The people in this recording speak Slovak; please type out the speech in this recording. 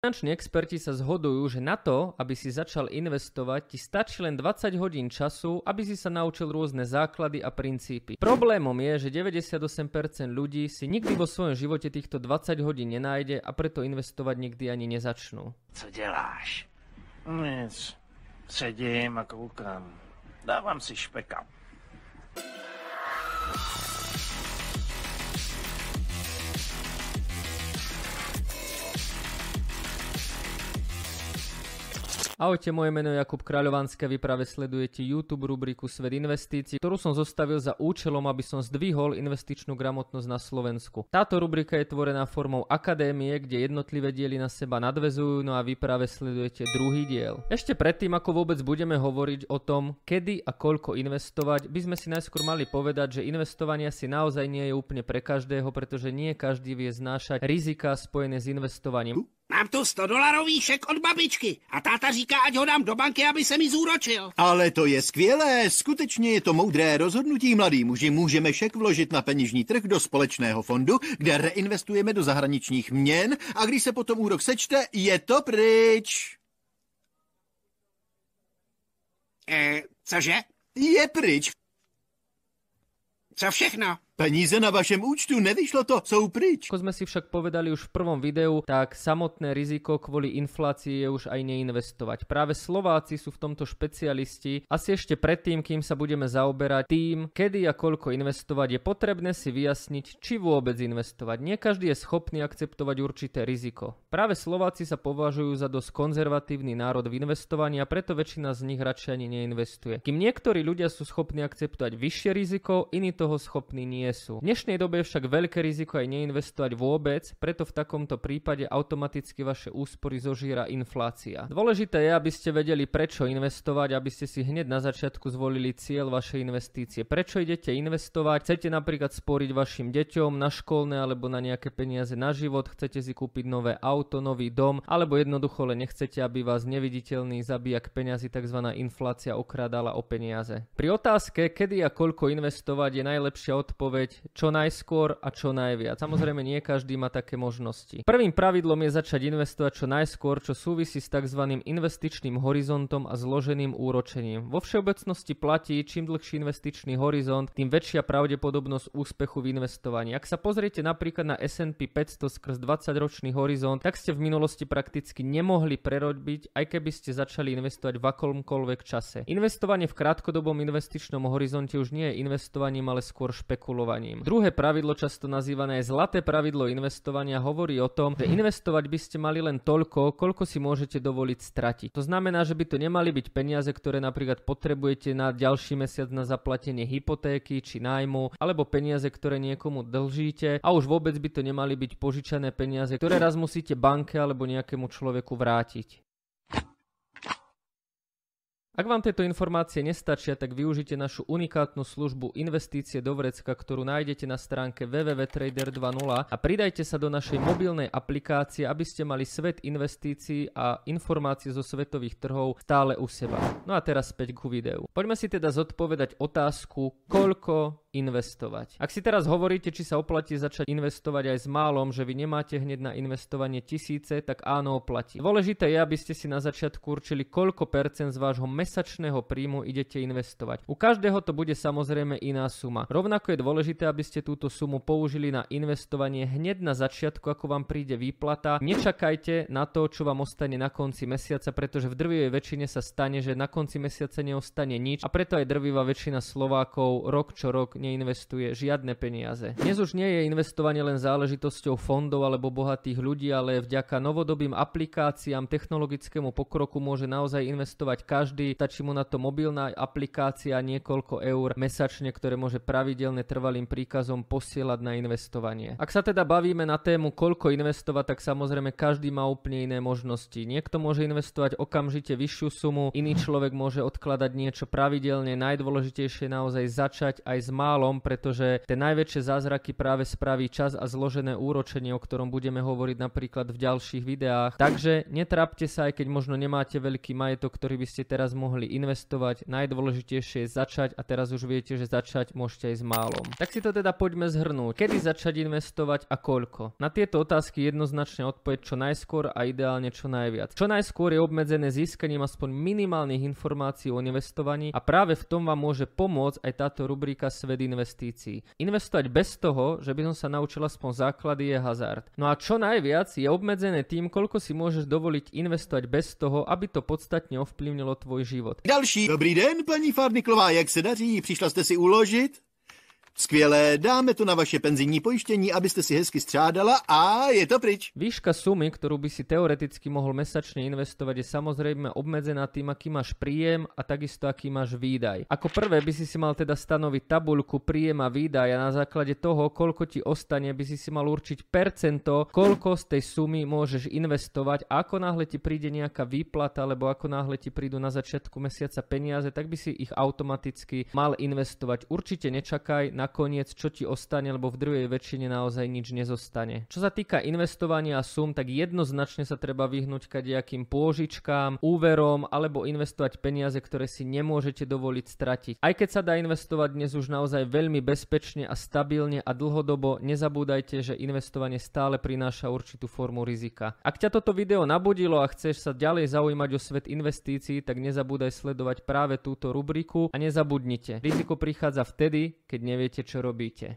Finanční experti sa zhodujú, že na to, aby si začal investovať, ti stačí len 20 hodín času, aby si sa naučil rôzne základy a princípy. Problémom je, že 98% ľudí si nikdy vo svojom živote týchto 20 hodín nenájde a preto investovať nikdy ani nezačnú. Co děláš? Nic. Sedím a koukám. Dávám si špeka. Ahojte, moje meno je Jakub Kráľovanské, vy práve sledujete YouTube rubriku Svet investícií, ktorú som zostavil za účelom, aby som zdvihol investičnú gramotnosť na Slovensku. Táto rubrika je tvorená formou akadémie, kde jednotlivé diely na seba nadvezujú, no a vy práve sledujete druhý diel. Ešte predtým, ako vôbec budeme hovoriť o tom, kedy a koľko investovať, by sme si najskôr mali povedať, že investovanie si naozaj nie je úplne pre každého, pretože nie každý vie znášať rizika spojené s investovaním. Mám tu 100 dolarový šek od babičky a táta říká, ať ho dám do banky, aby se mi zúročil. Ale to je skvělé, skutečně je to moudré rozhodnutí, mladý muži. Můžeme šek vložit na peněžní trh do společného fondu, kde reinvestujeme do zahraničních měn a když se potom úrok sečte, je to pryč. E, cože? Je pryč. Co všechno? Peníze na vašem účtu, nevyšlo to, jsou pryč. Ako sme si však povedali už v prvom videu, tak samotné riziko kvôli inflácii je už aj neinvestovať. Práve Slováci sú v tomto špecialisti. Asi ešte predtým, kým sa budeme zaoberať tým, kedy a koľko investovať, je potrebné si vyjasniť, či vôbec investovať. Nie každý je schopný akceptovať určité riziko. Práve Slováci sa považujú za dosť konzervatívny národ v investovaní a preto väčšina z nich radšej ani neinvestuje. Kým niektorí ľudia sú schopní akceptovať vyššie riziko, iní toho schopní nie sú. V dnešnej dobe je však veľké riziko aj neinvestovať vôbec, preto v takomto prípade automaticky vaše úspory zožíra inflácia. Dôležité je, aby ste vedeli prečo investovať, aby ste si hneď na začiatku zvolili cieľ vašej investície. Prečo idete investovať? Chcete napríklad sporiť vašim deťom na školné alebo na nejaké peniaze na život, chcete si kúpiť nové auto, nový dom, alebo jednoducho len nechcete, aby vás neviditeľný zabijak peniazy tzv. inflácia okrádala o peniaze. Pri otázke, kedy a koľko investovať je najlepšia odpoveď odpoveď čo najskôr a čo najviac. Samozrejme nie každý má také možnosti. Prvým pravidlom je začať investovať čo najskôr, čo súvisí s tzv. investičným horizontom a zloženým úročením. Vo všeobecnosti platí, čím dlhší investičný horizont, tým väčšia pravdepodobnosť úspechu v investovaní. Ak sa pozriete napríklad na S&P 500 skrz 20-ročný horizont, tak ste v minulosti prakticky nemohli prerobiť, aj keby ste začali investovať v akomkoľvek čase. Investovanie v krátkodobom investičnom horizonte už nie je investovaním, ale skôr špekulovaním investovaním. Druhé pravidlo, často nazývané zlaté pravidlo investovania, hovorí o tom, že investovať by ste mali len toľko, koľko si môžete dovoliť stratiť. To znamená, že by to nemali byť peniaze, ktoré napríklad potrebujete na ďalší mesiac na zaplatenie hypotéky či nájmu, alebo peniaze, ktoré niekomu dlžíte a už vôbec by to nemali byť požičané peniaze, ktoré raz musíte banke alebo nejakému človeku vrátiť. Ak vám tieto informácie nestačia, tak využite našu unikátnu službu Investície do vrecka, ktorú nájdete na stránke www.trader2.0 a pridajte sa do našej mobilnej aplikácie, aby ste mali svet investícií a informácie zo svetových trhov stále u seba. No a teraz späť ku videu. Poďme si teda zodpovedať otázku, koľko investovať. Ak si teraz hovoríte, či sa oplatí začať investovať aj s málom, že vy nemáte hneď na investovanie tisíce, tak áno, oplatí. Dôležité je, aby ste si na začiatku určili, koľko percent z vášho mesačného príjmu idete investovať. U každého to bude samozrejme iná suma. Rovnako je dôležité, aby ste túto sumu použili na investovanie hneď na začiatku, ako vám príde výplata. Nečakajte na to, čo vám ostane na konci mesiaca, pretože v drvivej väčšine sa stane, že na konci mesiaca neostane nič a preto aj drvivá väčšina Slovákov rok čo rok neinvestuje žiadne peniaze. Dnes už nie je investovanie len záležitosťou fondov alebo bohatých ľudí, ale vďaka novodobým aplikáciám, technologickému pokroku môže naozaj investovať každý. Stačí mu na to mobilná aplikácia niekoľko eur mesačne, ktoré môže pravidelne trvalým príkazom posielať na investovanie. Ak sa teda bavíme na tému, koľko investovať, tak samozrejme každý má úplne iné možnosti. Niekto môže investovať okamžite vyššiu sumu, iný človek môže odkladať niečo pravidelne. Najdôležitejšie naozaj začať aj s malým málom, pretože tie najväčšie zázraky práve spraví čas a zložené úročenie, o ktorom budeme hovoriť napríklad v ďalších videách. Takže netrápte sa, aj keď možno nemáte veľký majetok, ktorý by ste teraz mohli investovať. Najdôležitejšie je začať a teraz už viete, že začať môžete aj s málom. Tak si to teda poďme zhrnúť. Kedy začať investovať a koľko? Na tieto otázky jednoznačne odpoveď čo najskôr a ideálne čo najviac. Čo najskôr je obmedzené získaním aspoň minimálnych informácií o investovaní a práve v tom vám môže pomôcť aj táto rubrika Svet investícií. Investovať bez toho, že by som sa naučil aspoň základy je hazard. No a čo najviac je obmedzené tým, koľko si môžeš dovoliť investovať bez toho, aby to podstatne ovplyvnilo tvoj život. Další. Dobrý den, paní Farniklová, jak se daří? Přišla jste si uložit? Skvělé, dáme to na vaše penzijní pojištění, abyste si hezky střádala a je to pryč. Výška sumy, ktorú by si teoreticky mohol mesačne investovať, je samozrejme obmedzená tým, aký máš príjem a takisto aký máš výdaj. Ako prvé by si si mal teda stanoviť tabuľku príjem a výdaj a na základe toho, koľko ti ostane, by si si mal určiť percento, koľko z tej sumy môžeš investovať a ako náhle ti príde nejaká výplata alebo ako náhle ti prídu na začiatku mesiaca peniaze, tak by si ich automaticky mal investovať. Určite nečakaj nakoniec čo ti ostane, lebo v druhej väčšine naozaj nič nezostane. Čo sa týka investovania sum, tak jednoznačne sa treba vyhnúť kadejakým pôžičkám, úverom alebo investovať peniaze, ktoré si nemôžete dovoliť stratiť. Aj keď sa dá investovať dnes už naozaj veľmi bezpečne a stabilne a dlhodobo, nezabúdajte, že investovanie stále prináša určitú formu rizika. Ak ťa toto video nabudilo a chceš sa ďalej zaujímať o svet investícií, tak nezabúdaj sledovať práve túto rubriku a nezabudnite. Riziko prichádza vtedy, keď neviete, čo robíte.